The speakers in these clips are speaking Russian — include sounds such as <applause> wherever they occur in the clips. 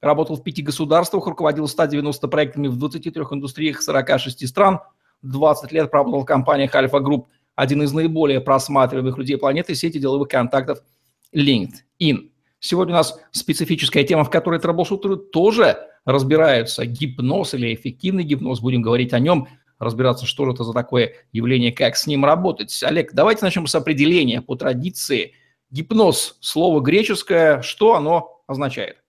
Работал в пяти государствах, руководил 190 проектами в 23 индустриях 46 стран, 20 лет работал в компаниях Альфа Групп, один из наиболее просматриваемых людей планеты, сети деловых контактов LinkedIn. Сегодня у нас специфическая тема, в которой трэблшутеры тоже разбираются. Гипноз или эффективный гипноз, будем говорить о нем, разбираться, что же это за такое явление, как с ним работать. Олег, давайте начнем с определения по традиции. Гипноз, слово греческое, что оно означает?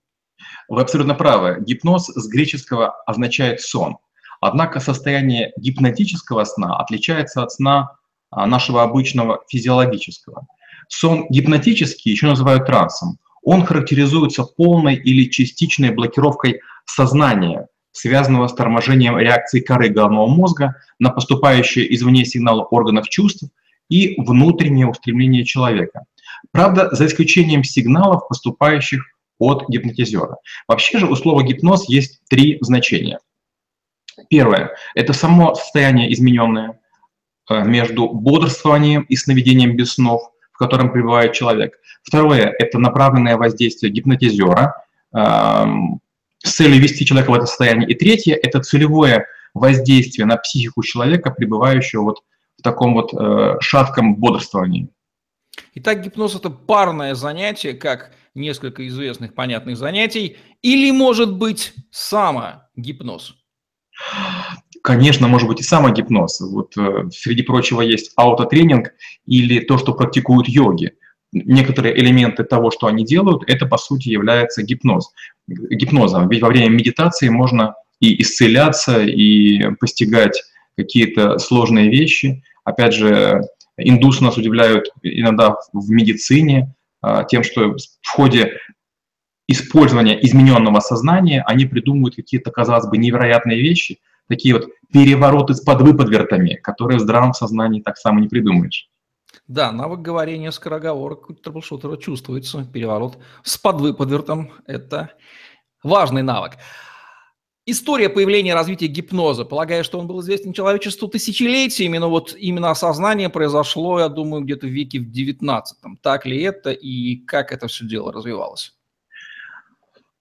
Вы абсолютно правы. Гипноз с греческого означает сон. Однако состояние гипнотического сна отличается от сна а, нашего обычного физиологического. Сон гипнотический еще называют трансом он характеризуется полной или частичной блокировкой сознания, связанного с торможением реакции коры головного мозга на поступающие извне сигналы органов чувств и внутреннее устремление человека. Правда, за исключением сигналов, поступающих от гипнотизера. Вообще же у слова гипноз есть три значения. Первое – это само состояние измененное э, между бодрствованием и сновидением без снов – котором пребывает человек. Второе – это направленное воздействие гипнотизера э, с целью ввести человека в это состояние. И третье – это целевое воздействие на психику человека, пребывающего вот в таком вот э, шатком бодрствовании. Итак, гипноз – это парное занятие, как несколько известных понятных занятий, или, может быть, самогипноз? Конечно, может быть и самогипноз. Вот э, среди прочего есть аутотренинг или то, что практикуют йоги. Некоторые элементы того, что они делают, это по сути является гипноз. гипнозом. Ведь во время медитации можно и исцеляться, и постигать какие-то сложные вещи. Опять же, индусы нас удивляют иногда в медицине тем, что в ходе использования измененного сознания они придумывают какие-то, казалось бы, невероятные вещи – такие вот перевороты с подвыподвертами, которые в здравом сознании так само не придумаешь. Да, навык говорения скороговорок у трэблшутера чувствуется. Переворот с подвыподвертом – это важный навык. История появления и развития гипноза. Полагаю, что он был известен человечеству тысячелетиями, но вот именно осознание произошло, я думаю, где-то в веке в 19 Так ли это и как это все дело развивалось?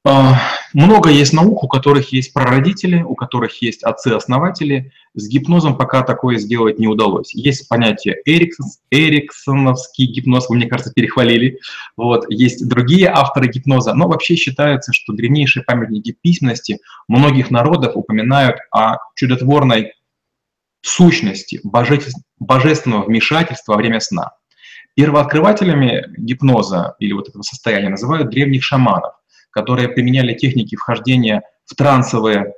А, много есть наук, у которых есть прародители, у которых есть отцы-основатели. С гипнозом пока такое сделать не удалось. Есть понятие Эриксон, эриксоновский гипноз, вы, мне кажется, перехвалили. Вот. Есть другие авторы гипноза, но вообще считается, что древнейшие памятники письменности многих народов упоминают о чудотворной сущности божественного вмешательства во время сна. Первооткрывателями гипноза или вот этого состояния называют древних шаманов которые применяли техники вхождения в трансовые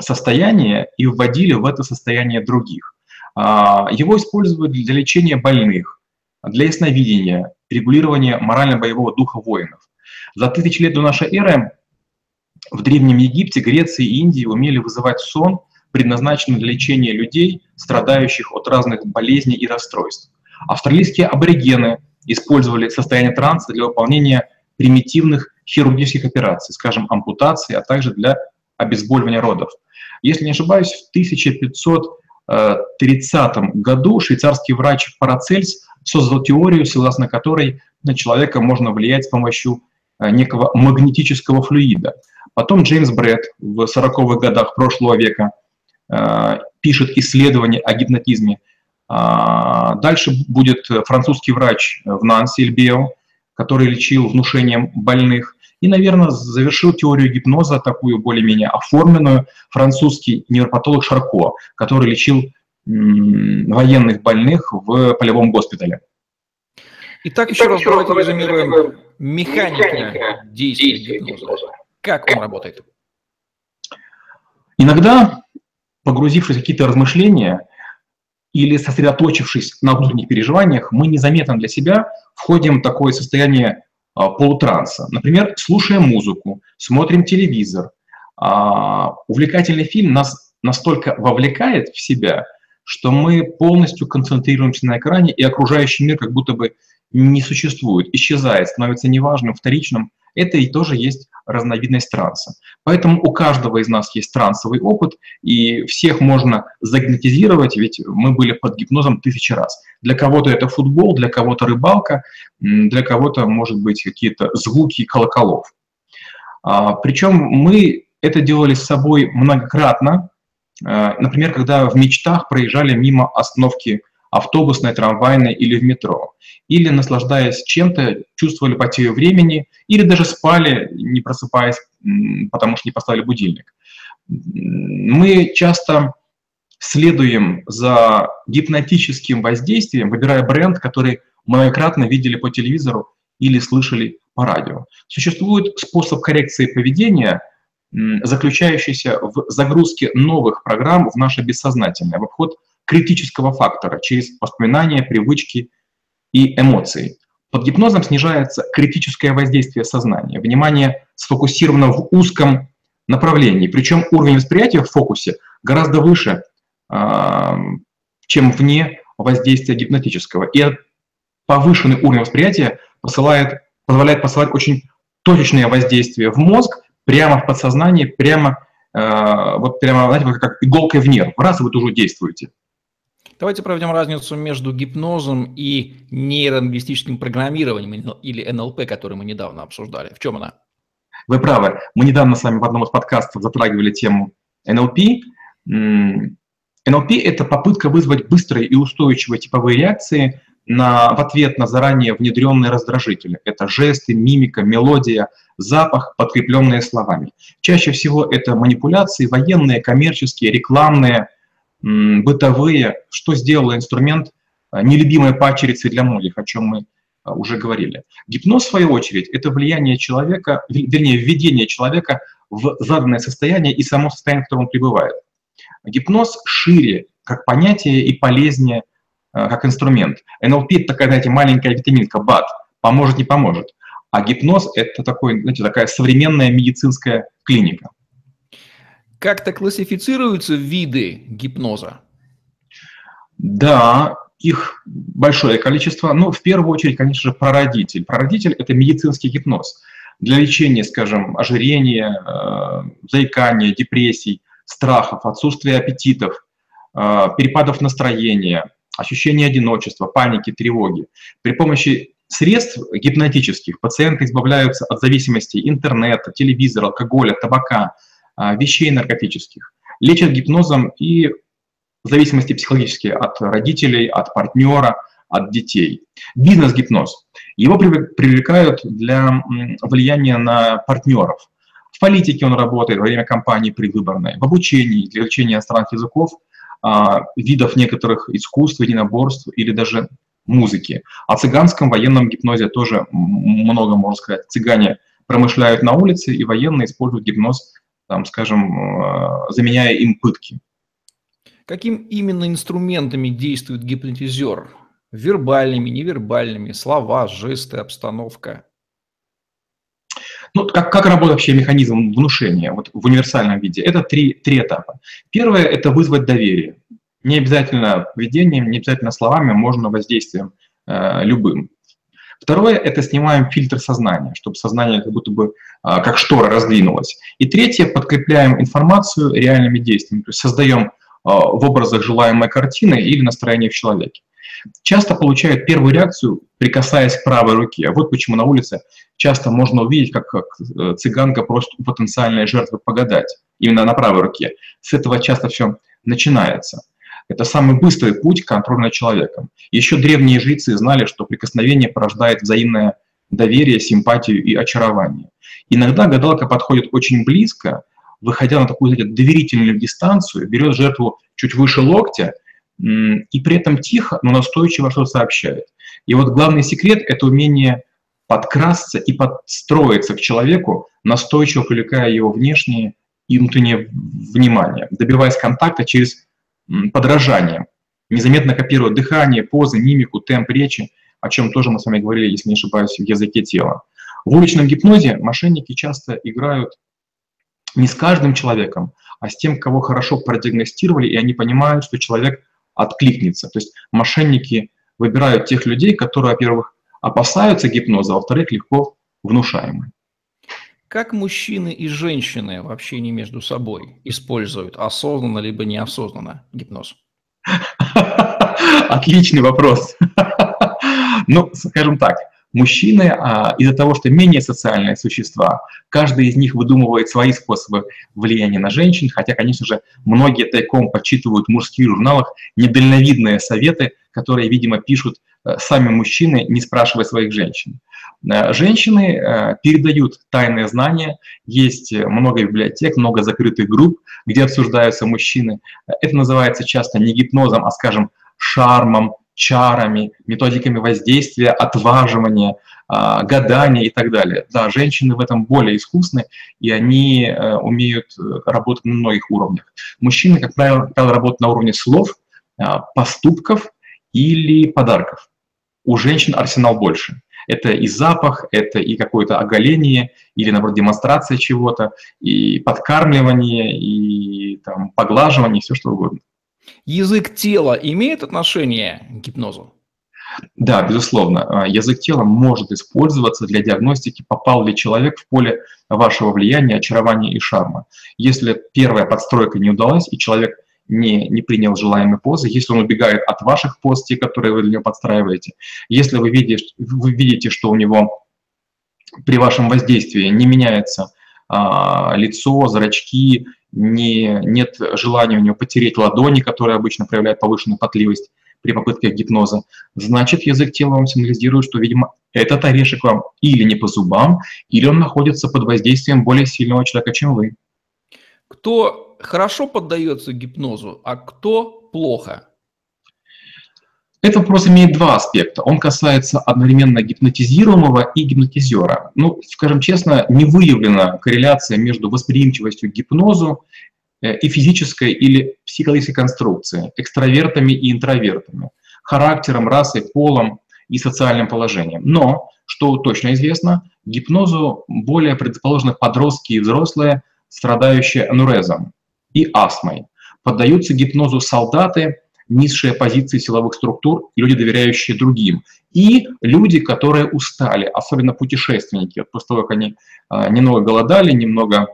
состояния и вводили в это состояние других. А, его используют для лечения больных, для ясновидения, регулирования морально-боевого духа воинов. За тысячи лет до нашей эры в Древнем Египте, Греции и Индии умели вызывать сон, предназначенный для лечения людей, страдающих от разных болезней и расстройств. Австралийские аборигены использовали состояние транса для выполнения примитивных хирургических операций, скажем, ампутации, а также для обезболивания родов. Если не ошибаюсь, в 1530 году швейцарский врач Парацельс создал теорию, согласно которой на человека можно влиять с помощью э, некого магнетического флюида. Потом Джеймс Брэд в 40-х годах прошлого века э, пишет исследование о гипнотизме. А, дальше будет французский врач в Нанси который лечил внушением больных. И, наверное, завершил теорию гипноза, такую более-менее оформленную, французский невропатолог Шарко, который лечил военных больных в полевом госпитале. Итак, еще раз давайте резюмируем механика действия гипноза. Как он работает? Иногда, погрузившись в какие-то размышления или сосредоточившись на внутренних переживаниях, мы незаметно для себя входим в такое состояние полутранса. Например, слушая музыку, смотрим телевизор. Увлекательный фильм нас настолько вовлекает в себя, что мы полностью концентрируемся на экране, и окружающий мир как будто бы не существует, исчезает, становится неважным, вторичным. Это и тоже есть разновидность транса. Поэтому у каждого из нас есть трансовый опыт, и всех можно загипнотизировать, ведь мы были под гипнозом тысячи раз. Для кого-то это футбол, для кого-то рыбалка, для кого-то, может быть, какие-то звуки колоколов. А, причем мы это делали с собой многократно, Э, например, когда в мечтах проезжали мимо остановки автобусной, трамвайной или в метро. Или, наслаждаясь чем-то, чувствовали потерю времени, или даже спали, не просыпаясь, потому что не поставили будильник. Мы часто следуем за гипнотическим воздействием, выбирая бренд, который многократно видели по телевизору или слышали по радио. Существует способ коррекции поведения – заключающийся в загрузке новых программ в наше бессознательное, в обход критического фактора через воспоминания, привычки и эмоции. Под гипнозом снижается критическое воздействие сознания. Внимание сфокусировано в узком направлении. Причем уровень восприятия в фокусе гораздо выше, а, чем вне воздействия гипнотического. И повышенный уровень восприятия посылает, позволяет посылать очень точечное воздействие в мозг, прямо в подсознании, прямо, э, вот прямо, знаете, как иголкой в нерв. Раз, вы уже действуете. Давайте проведем разницу между гипнозом и нейролингвистическим программированием или НЛП, который мы недавно обсуждали. В чем она? Вы правы. Мы недавно с вами в одном из подкастов затрагивали тему НЛП. НЛП – это попытка вызвать быстрые и устойчивые типовые реакции на, в ответ на заранее внедренные раздражители. Это жесты, мимика, мелодия, запах, подкрепленные словами. Чаще всего это манипуляции военные, коммерческие, рекламные, бытовые, что сделал инструмент а, нелюбимой пачерицей для многих, о чем мы а, уже говорили. Гипноз, в свою очередь, это влияние человека, вернее, введение человека в заданное состояние и само состояние, в котором он пребывает. Гипноз шире как понятие и полезнее а, как инструмент. НЛП – это такая, знаете, маленькая витаминка, БАД, поможет, не поможет. А гипноз – это такой, знаете, такая современная медицинская клиника. Как-то классифицируются виды гипноза? Да, их большое количество. Ну, в первую очередь, конечно же, прародитель. Прародитель – это медицинский гипноз. Для лечения, скажем, ожирения, э, заикания, депрессий, страхов, отсутствия аппетитов, э, перепадов настроения, ощущения одиночества, паники, тревоги. При помощи средств гипнотических пациенты избавляются от зависимости интернета, телевизора, алкоголя, табака, вещей наркотических. Лечат гипнозом и зависимости психологические от родителей, от партнера, от детей. Бизнес-гипноз. Его привлекают для влияния на партнеров. В политике он работает во время кампании предвыборной, в обучении, для изучения иностранных языков, а, видов некоторых искусств, единоборств или даже музыки. О цыганском военном гипнозе тоже много можно сказать. Цыгане промышляют на улице, и военные используют гипноз, там, скажем, э, заменяя им пытки. Каким именно инструментами действует гипнотизер? Вербальными, невербальными, слова, жесты, обстановка? Ну, как, как работает вообще механизм внушения вот в универсальном виде? Это три, три этапа. Первое – это вызвать доверие. Не обязательно поведением, не обязательно словами, можно воздействием э, любым. Второе – это снимаем фильтр сознания, чтобы сознание как будто бы э, как штора раздвинулось. И третье – подкрепляем информацию реальными действиями, то есть создаем э, в образах желаемой картины или настроение в человеке. Часто получают первую реакцию, прикасаясь к правой руке. Вот почему на улице часто можно увидеть, как, как э, цыганка просит потенциальной жертвы погадать, именно на правой руке. С этого часто все начинается. Это самый быстрый путь к контролю над человеком. Еще древние жрецы знали, что прикосновение порождает взаимное доверие, симпатию и очарование. Иногда гадалка подходит очень близко, выходя на такую знаете, доверительную дистанцию, берет жертву чуть выше локтя и при этом тихо, но настойчиво что-то сообщает. И вот главный секрет – это умение подкрасться и подстроиться к человеку, настойчиво привлекая его внешнее и внутреннее внимание, добиваясь контакта через подражанием, незаметно копируя дыхание, позы, мимику, темп речи, о чем тоже мы с вами говорили, если не ошибаюсь, в языке тела. В уличном гипнозе мошенники часто играют не с каждым человеком, а с тем, кого хорошо продиагностировали, и они понимают, что человек откликнется. То есть мошенники выбирают тех людей, которые, во-первых, опасаются гипноза, а во-вторых, легко внушаемы. Как мужчины и женщины в общении между собой используют осознанно либо неосознанно гипноз? Отличный вопрос. Ну, скажем так, Мужчины а, из-за того, что менее социальные существа, каждый из них выдумывает свои способы влияния на женщин, хотя, конечно же, многие тайком подсчитывают в мужских журналах недальновидные советы, которые, видимо, пишут сами мужчины, не спрашивая своих женщин. Э, женщины э, передают тайные знания, есть много библиотек, много закрытых групп, где обсуждаются мужчины. Это называется часто не гипнозом, а, скажем, шармом, чарами, методиками воздействия, отваживания, а, гадания и так далее. Да, женщины в этом более искусны, и они э, умеют э, работать на многих уровнях. Мужчины, как правило, работают на уровне слов, а, поступков или подарков. У женщин арсенал больше. Это и запах, это и какое-то оголение, или, наоборот, демонстрация чего-то, и подкармливание, и там, поглаживание, все что угодно. Язык тела имеет отношение к гипнозу? Да, безусловно. А, язык тела может использоваться для диагностики, попал ли человек в поле вашего влияния, очарования и шарма. Если первая подстройка не удалась, и человек не, не принял желаемой позы, если он убегает от ваших поз, те, которые вы для него подстраиваете, если вы видите, вы видите что у него при вашем воздействии не меняется а, лицо, зрачки, не, нет желания у него потереть ладони, которые обычно проявляют повышенную потливость при попытке гипноза, значит, язык тела вам сигнализирует, что, видимо, этот орешек вам или не по зубам, или он находится под воздействием более сильного человека, чем вы. Кто хорошо поддается гипнозу, а кто плохо? Этот вопрос имеет два аспекта. Он касается одновременно гипнотизируемого и гипнотизера. Ну, скажем честно, не выявлена корреляция между восприимчивостью к гипнозу э, и физической или психологической конструкцией, экстравертами и интровертами, характером, расой, полом и социальным положением. Но, что точно известно, гипнозу более предрасположены подростки и взрослые, страдающие анурезом и астмой. Поддаются гипнозу солдаты, низшие позиции силовых структур, люди, доверяющие другим, и люди, которые устали, особенно путешественники, после того, как они а, немного голодали, немного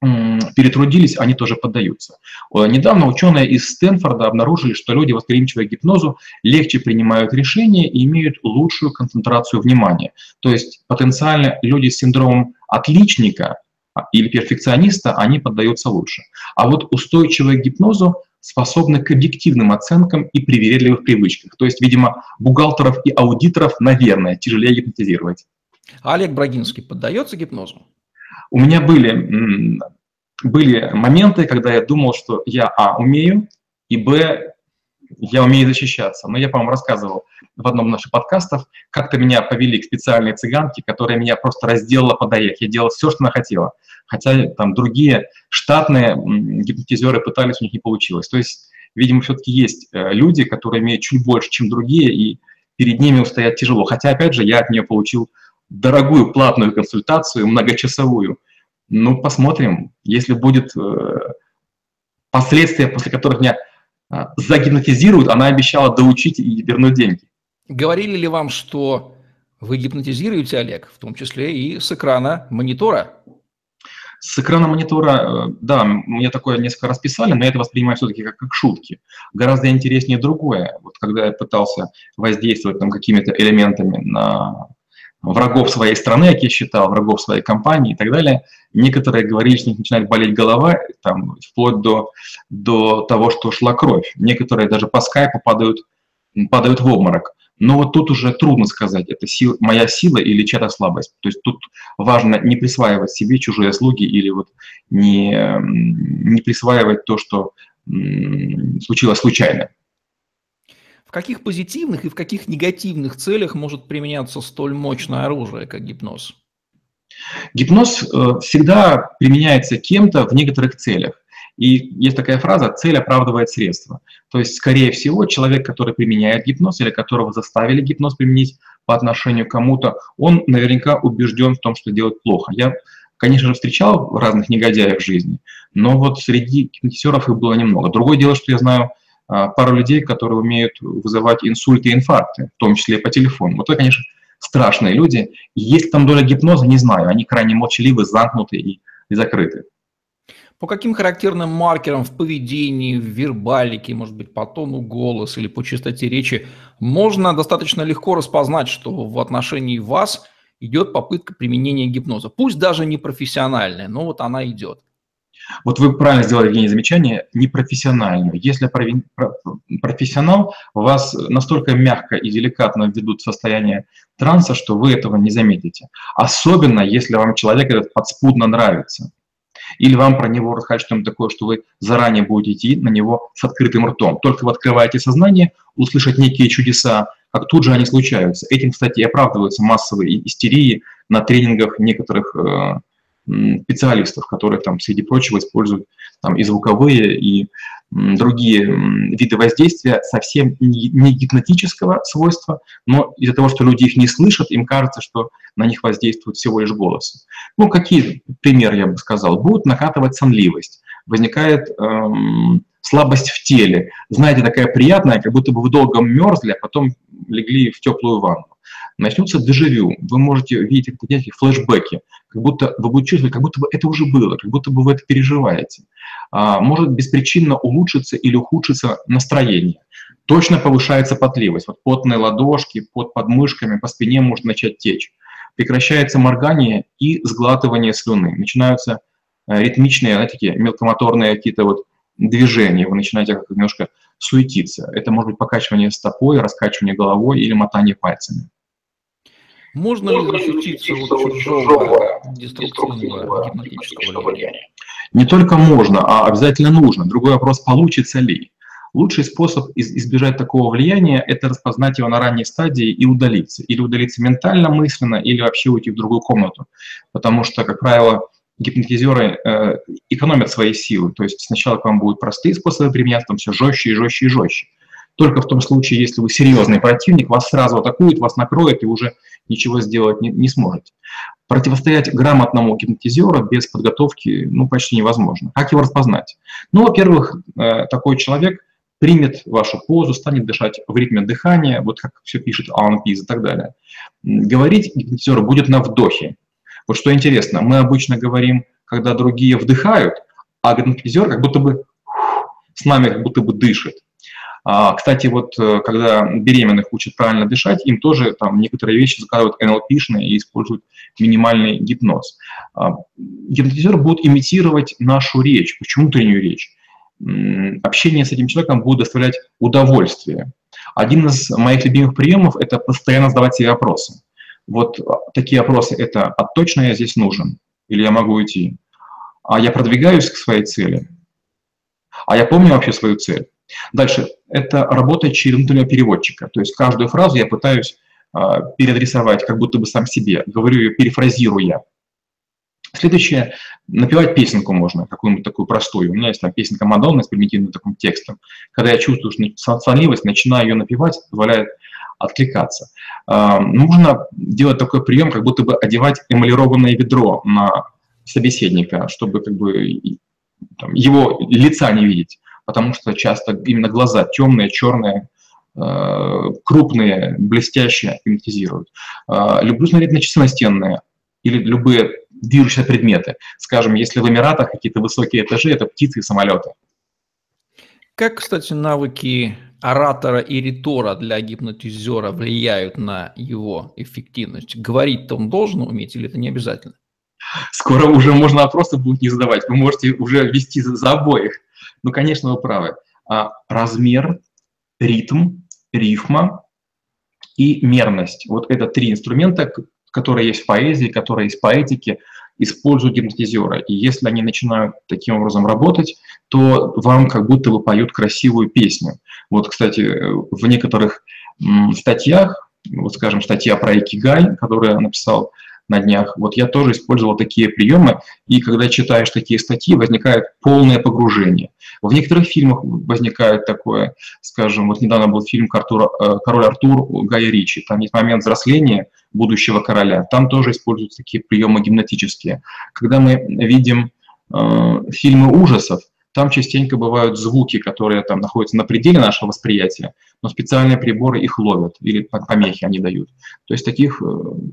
перетрудились, они тоже поддаются. Недавно ученые из Стэнфорда обнаружили, что люди, восприимчивые к гипнозу, легче принимают решения и имеют лучшую концентрацию внимания. То есть потенциально люди с синдромом отличника или перфекциониста, они поддаются лучше. А вот устойчивые к гипнозу способны к объективным оценкам и привередливых привычках. То есть, видимо, бухгалтеров и аудиторов, наверное, тяжелее гипнотизировать. А Олег Брагинский поддается гипнозу? У меня были, были моменты, когда я думал, что я, а, умею, и, б, я умею защищаться. Но я, по-моему, рассказывал в одном из наших подкастов, как-то меня повели к специальной цыганке, которая меня просто разделала по доях. Я делал все, что она хотела. Хотя там другие штатные гипнотизеры пытались, у них не получилось. То есть, видимо, все-таки есть э, люди, которые имеют чуть больше, чем другие, и перед ними устоять тяжело. Хотя, опять же, я от нее получил дорогую платную консультацию, многочасовую. Ну, посмотрим, если будет э, последствия, после которых меня загипнотизируют, она обещала доучить и вернуть деньги. Говорили ли вам, что вы гипнотизируете, Олег, в том числе и с экрана монитора? С экрана монитора, э, да, мне такое несколько раз писали, но я это воспринимаю все-таки как, как шутки. Гораздо интереснее другое. Вот когда я пытался воздействовать там какими-то элементами на врагов своей страны, как я считал, врагов своей компании и так далее. Некоторые говорили, что начинает болеть голова, там, вплоть до, до того, что шла кровь. Некоторые даже по скайпу падают, падают в обморок. Но вот тут уже трудно сказать, это сила, моя сила или чья-то слабость. То есть тут важно не присваивать себе чужие слуги или вот не, не присваивать то, что случилось случайно. В каких позитивных и в каких негативных целях может применяться столь мощное оружие, как гипноз? Гипноз э, всегда применяется кем-то в некоторых целях. И есть такая фраза «цель оправдывает средства». То есть, скорее всего, человек, который применяет гипноз или которого заставили гипноз применить, по отношению к кому-то, он наверняка убежден в том, что делает плохо. Я, конечно же, встречал разных негодяев в жизни, но вот среди гипнотизеров их было немного. Другое дело, что я знаю пару людей, которые умеют вызывать инсульты и инфаркты, в том числе по телефону. Вот это, конечно, страшные люди. Есть там доля гипноза, не знаю. Они крайне молчаливы, замкнуты и, и закрыты. По каким характерным маркерам в поведении, в вербалике, может быть, по тону голоса или по частоте речи можно достаточно легко распознать, что в отношении вас идет попытка применения гипноза? Пусть даже не профессиональная, но вот она идет. Вот вы правильно сделали, Евгений, замечание, непрофессиональную. Если профессионал вас настолько мягко и деликатно ведут в состояние транса, что вы этого не заметите. Особенно, если вам человек этот подспудно нравится. Или вам про него рассказать что-нибудь такое, что вы заранее будете идти на него с открытым ртом. Только вы открываете сознание, услышать некие чудеса, как тут же они случаются. Этим, кстати, и оправдываются массовые истерии на тренингах некоторых э, специалистов, которые там, среди прочего, используют там, и звуковые, и другие виды воздействия совсем не гипнотического свойства, но из-за того, что люди их не слышат, им кажется, что на них воздействует всего лишь голос. Ну, какие примеры я бы сказал? Будут накатывать сонливость, возникает эм, слабость в теле. Знаете, такая приятная, как будто бы вы долго мерзли, а потом легли в теплую ванну начнется дежавю. Вы можете видеть эти флешбеки, как будто вы будете чувствовать, как будто бы это уже было, как будто бы вы это переживаете. А, может беспричинно улучшиться или ухудшиться настроение. Точно повышается потливость. Вот потные ладошки, под подмышками, по спине может начать течь. Прекращается моргание и сглатывание слюны. Начинаются э, ритмичные, знаете, такие мелкомоторные какие-то вот движения. Вы начинаете как немножко суетиться. Это может быть покачивание стопой, раскачивание головой или мотание пальцами. Можно ли защититься от чужого деструктивного гипнотического влияния? Не только можно, а обязательно нужно. Другой вопрос, получится ли. Лучший способ избежать такого влияния – это распознать его на ранней стадии и удалиться. Или удалиться ментально, мысленно, или вообще уйти в другую комнату. Потому что, как правило, гипнотизеры э, экономят свои силы. То есть сначала к вам будут простые способы применяться, там все жестче и жестче и жестче. Только в том случае, если вы серьезный противник, вас сразу атакует, вас накроет и уже ничего сделать не, не сможете. Противостоять грамотному гипнотизеру без подготовки ну, почти невозможно. Как его распознать? Ну, во-первых, э, такой человек примет вашу позу, станет дышать в ритме дыхания, вот как все пишет Алан Пиз и так далее. Говорить гипнотизеру будет на вдохе. Вот что интересно, мы обычно говорим, когда другие вдыхают, а гипнотизер как будто бы с нами как будто бы дышит. А, кстати, вот э, когда беременных учат правильно дышать, им тоже там некоторые вещи заказывают НЛПшные и используют минимальный гипноз. А, гипнотизер будет имитировать нашу речь, почему внутреннюю речь. Общение с этим человеком будет доставлять удовольствие. Один из моих любимых приемов – это постоянно задавать себе вопросы. Вот такие вопросы – это «А точно я здесь нужен?» или «Я могу уйти?» «А я продвигаюсь к своей цели?» «А я помню вообще свою цель?» Дальше, это работа через внутреннего переводчика. То есть каждую фразу я пытаюсь э, переадресовать, как будто бы сам себе, говорю ее, перефразируя. Следующее, напевать песенку можно, какую-нибудь такую простую. У меня есть там песенка Мадонны с примитивным таким текстом. Когда я чувствую что сонливость, начинаю ее напевать, позволяет откликаться. Э, нужно делать такой прием, как будто бы одевать эмалированное ведро на собеседника, чтобы как бы там, его лица не видеть потому что часто именно глаза темные, черные, э, крупные, блестящие гипнотизируют. Э, люблю смотреть на часы настенные или любые движущиеся предметы. Скажем, если в Эмиратах какие-то высокие этажи, это птицы и самолеты. Как, кстати, навыки оратора и ритора для гипнотизера влияют на его эффективность? Говорить-то он должен уметь или это не обязательно? Скоро уже можно вопросы будет не задавать. Вы можете уже вести за обоих. Ну, конечно, вы правы. А размер, ритм, рифма и мерность. Вот это три инструмента, которые есть в поэзии, которые есть в поэтике, используют гипнотизеры. И если они начинают таким образом работать, то вам как будто бы поют красивую песню. Вот, кстати, в некоторых статьях, вот, скажем, статья про Икигай, которую я написал на днях. Вот я тоже использовал такие приемы, и когда читаешь такие статьи, возникает полное погружение. В некоторых фильмах возникает такое, скажем, вот недавно был фильм э, «Король Артур» Гая Ричи, там есть момент взросления будущего короля, там тоже используются такие приемы гимнатические. Когда мы видим э, фильмы ужасов, там частенько бывают звуки, которые там находятся на пределе нашего восприятия, но специальные приборы их ловят или помехи они дают. То есть таких, э,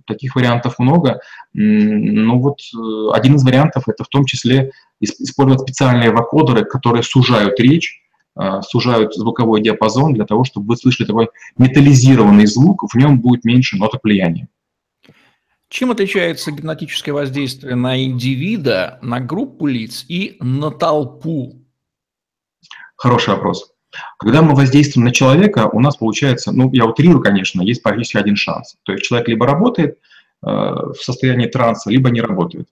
таких вариантов много. Ну вот э, один из вариантов это в том числе использовать специальные вокодеры, которые сужают речь, э, сужают звуковой диапазон для того, чтобы вы слышали такой металлизированный звук, в нем будет меньше ноток влияния. Чем отличается гипнотическое воздействие на индивида, на группу лиц и на толпу? Хороший вопрос. Когда мы воздействуем на человека, у нас получается, ну, я утрирую, конечно, есть практически один шанс. То есть человек либо работает э, в состоянии транса, либо не работает.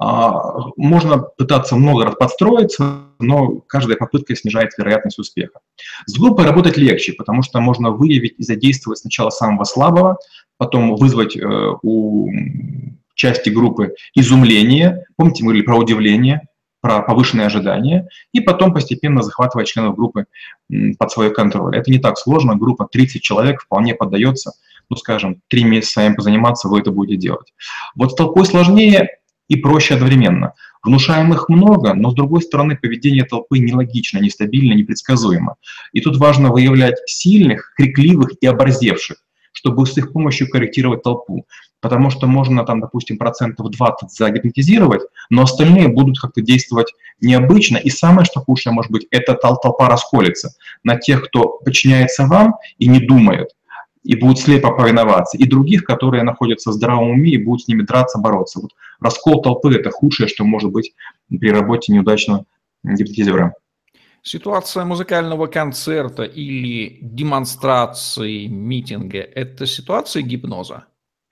А, можно пытаться много раз подстроиться, но каждая попытка снижает вероятность успеха. С группой работать легче, потому что можно выявить и задействовать сначала самого слабого, потом вызвать э, у части группы изумление, помните, мы говорили про удивление, про повышенные ожидания, и потом постепенно захватывать членов группы под свой контроль. Это не так сложно, группа 30 человек вполне поддается, ну, скажем, три месяца им позаниматься, вы это будете делать. Вот с толпой сложнее, и проще одновременно. Внушаемых много, но с другой стороны поведение толпы нелогично, нестабильно, непредсказуемо. И тут важно выявлять сильных, крикливых и оборзевших, чтобы с их помощью корректировать толпу. Потому что можно там, допустим, процентов 20 загипнотизировать, но остальные будут как-то действовать необычно. И самое, что худшее может быть, это толпа расколется на тех, кто подчиняется вам и не думает, и будут слепо повиноваться, и других, которые находятся в здравом уме и будут с ними драться, бороться. Вот раскол толпы – это худшее, что может быть при работе неудачного гипнотизера. Ситуация музыкального концерта или демонстрации, митинга – это ситуация гипноза?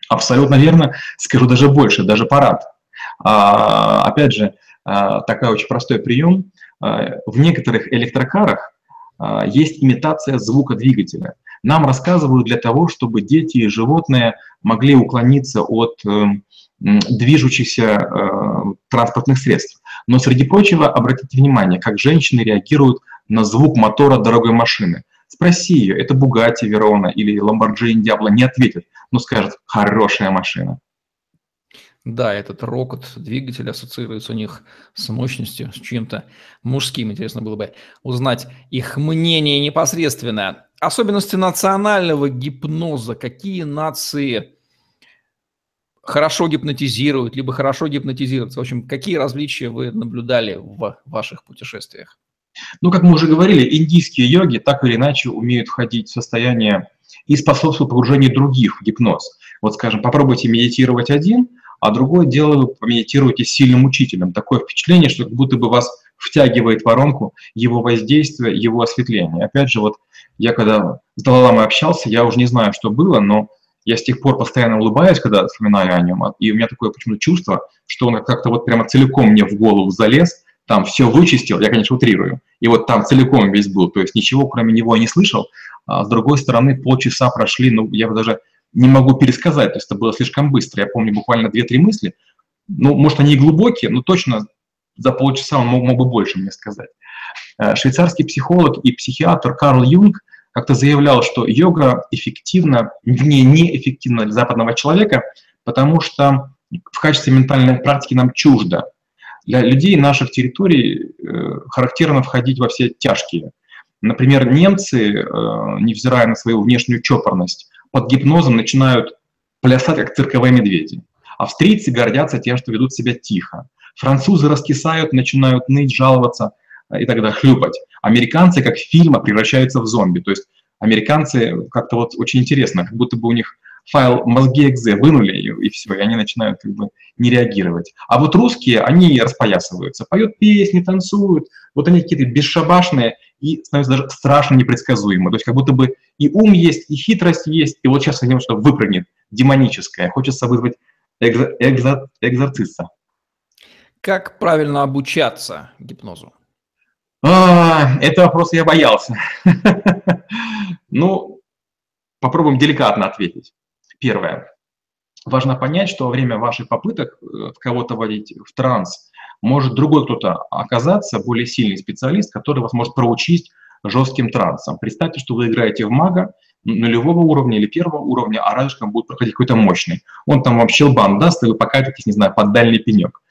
Абсолютно верно. Скажу даже больше, даже парад. А, опять же, а, такой очень простой прием. А, в некоторых электрокарах а, есть имитация звука двигателя – нам рассказывают для того, чтобы дети и животные могли уклониться от э, движущихся э, транспортных средств. Но среди прочего, обратите внимание, как женщины реагируют на звук мотора дорогой машины. Спроси ее, это Бугатти Верона или Lamborghini Diablo, не ответит, но скажет «хорошая машина». Да, этот рокот двигателя ассоциируется у них с мощностью, с чем-то мужским. Интересно было бы узнать их мнение непосредственно. Особенности национального гипноза. Какие нации хорошо гипнотизируют, либо хорошо гипнотизируются? В общем, какие различия вы наблюдали в ваших путешествиях? Ну, как мы уже говорили, индийские йоги так или иначе умеют входить в состояние и способствуют погружению других в гипноз. Вот, скажем, попробуйте медитировать один – а другое дело вы помедитируете с сильным учителем. Такое впечатление, что как будто бы вас втягивает воронку его воздействия, его осветления. Опять же, вот я когда с Далаламой общался, я уже не знаю, что было, но я с тех пор постоянно улыбаюсь, когда вспоминаю о нем, и у меня такое почему-то чувство, что он как-то вот прямо целиком мне в голову залез, там все вычистил, я, конечно, утрирую, и вот там целиком весь был, то есть ничего кроме него я не слышал, а с другой стороны полчаса прошли, ну, я даже не могу пересказать, то есть это было слишком быстро. Я помню буквально 2-3 мысли. Ну, может, они и глубокие, но точно за полчаса он мог, мог бы больше мне сказать. Э, швейцарский психолог и психиатр Карл Юнг как-то заявлял, что йога эффективна, не неэффективна для западного человека, потому что в качестве ментальной практики нам чуждо. Для людей наших территорий э, характерно входить во все тяжкие. Например, немцы, э, невзирая на свою внешнюю чопорность, под гипнозом начинают плясать, как цирковые медведи. Австрийцы гордятся тем, что ведут себя тихо. Французы раскисают, начинают ныть, жаловаться э, и тогда хлюпать. Американцы, как фильма, превращаются в зомби. То есть американцы как-то вот очень интересно, как будто бы у них файл экзе вынули, и, и все, и они начинают как бы не реагировать. А вот русские, они распоясываются, поют песни, танцуют, вот они какие-то бесшабашные, и становится даже страшно непредсказуемо. То есть как будто бы и ум есть, и хитрость есть, и вот сейчас хотим, что выпрыгнет демоническое. Хочется вызвать экзо экзо экзорциста. Как правильно обучаться гипнозу? А, это вопрос я боялся. <laughs> ну, попробуем деликатно ответить. Первое. важно понять, что во время ваших попыток э, кого-то вводить в транс, может другой кто-то оказаться, более сильный специалист, который вас может проучить жестким трансом. Представьте, что вы играете в мага нулевого уровня или первого уровня, а рядышком будет проходить какой-то мощный. Он там вам щелбан даст, и вы покатитесь, не знаю, под дальний пенек.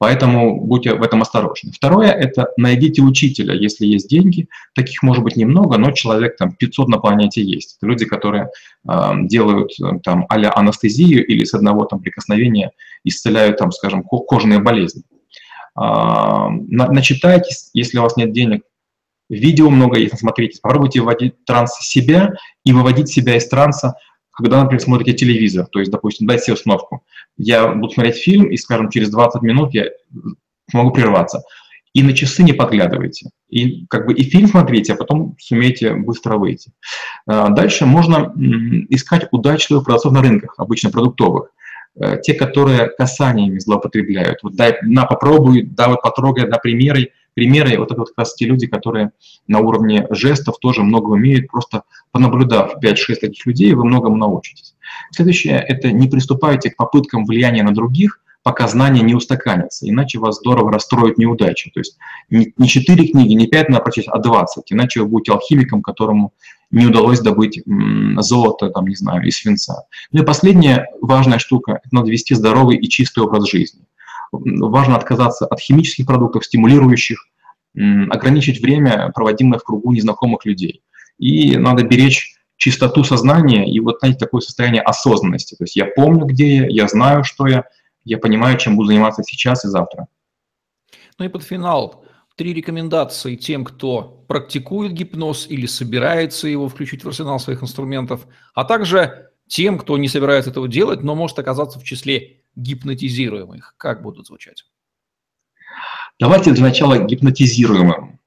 Поэтому будьте в этом осторожны. Второе – это найдите учителя, если есть деньги. Таких может быть немного, но человек там 500 на планете есть. Это люди, которые э, делают там а анестезию или с одного там прикосновения исцеляют там, скажем, кожные болезни. Э, начитайтесь, если у вас нет денег, видео много есть, смотрите, попробуйте вводить транс себя и выводить себя из транса когда, например, смотрите телевизор, то есть, допустим, дайте себе установку. Я буду смотреть фильм, и, скажем, через 20 минут я могу прерваться. И на часы не подглядывайте. И как бы и фильм смотрите, а потом сумеете быстро выйти. А, дальше можно искать удачливых продавцов на рынках, обычно продуктовых. Э, те, которые касаниями злоупотребляют. Вот дай, на, попробуй, да, вот потрогай, да, примеры примеры, вот это вот как раз те люди, которые на уровне жестов тоже много умеют, просто понаблюдав 5-6 таких людей, вы многому научитесь. Следующее – это не приступайте к попыткам влияния на других, пока знания не устаканятся, иначе вас здорово расстроит неудача. То есть не 4 книги, не 5 надо прочесть, а 20, иначе вы будете алхимиком, которому не удалось добыть золото, там, не знаю, из свинца. Ну и последняя важная штука – это надо вести здоровый и чистый образ жизни важно отказаться от химических продуктов, стимулирующих, ограничить время, проводимое в кругу незнакомых людей. И надо беречь чистоту сознания и вот, знаете, такое состояние осознанности. То есть я помню, где я, я знаю, что я, я понимаю, чем буду заниматься сейчас и завтра. Ну и под финал три рекомендации тем, кто практикует гипноз или собирается его включить в арсенал своих инструментов, а также тем, кто не собирается этого делать, но может оказаться в числе гипнотизируемых? Как будут звучать? Давайте для начала гипнотизируемым.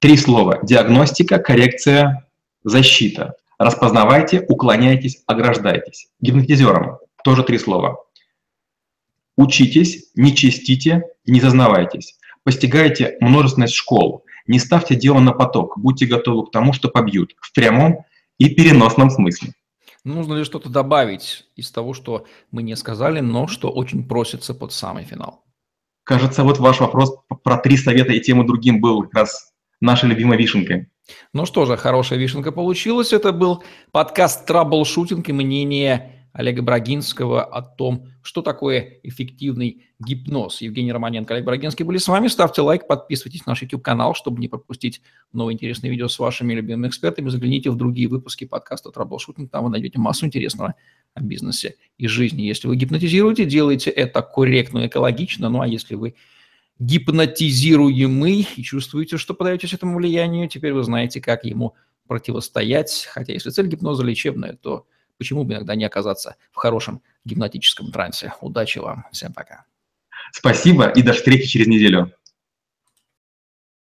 Три слова. Диагностика, коррекция, защита. Распознавайте, уклоняйтесь, ограждайтесь. Гипнотизером тоже три слова. Учитесь, не чистите, не зазнавайтесь. Постигайте множественность школ. Не ставьте дело на поток. Будьте готовы к тому, что побьют. В прямом и переносном смысле. Нужно ли что-то добавить из того, что мы не сказали, но что очень просится под самый финал? Кажется, вот ваш вопрос про три совета и тем и другим был как раз нашей любимой вишенкой. Ну что же, хорошая вишенка получилась. Это был подкаст «Траблшутинг» и мнение Олега Брагинского о том, что такое эффективный гипноз. Евгений Романенко, Олег Брагинский были с вами. Ставьте лайк, подписывайтесь на наш YouTube-канал, чтобы не пропустить новые интересные видео с вашими любимыми экспертами. Загляните в другие выпуски подкаста «Траблшутинг». Там вы найдете массу интересного о бизнесе и жизни. Если вы гипнотизируете, делайте это корректно и экологично. Ну а если вы гипнотизируемый и чувствуете, что подаетесь этому влиянию, теперь вы знаете, как ему противостоять. Хотя если цель гипноза лечебная, то почему бы иногда не оказаться в хорошем гипнотическом трансе. Удачи вам. Всем пока. Спасибо и до встречи через неделю.